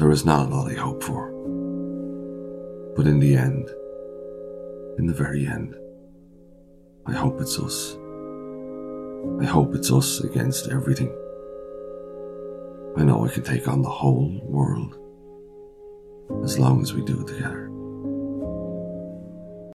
there is not all they I hope for. But in the end, in the very end, I hope it's us. I hope it's us against everything. I know I can take on the whole world as long as we do it together.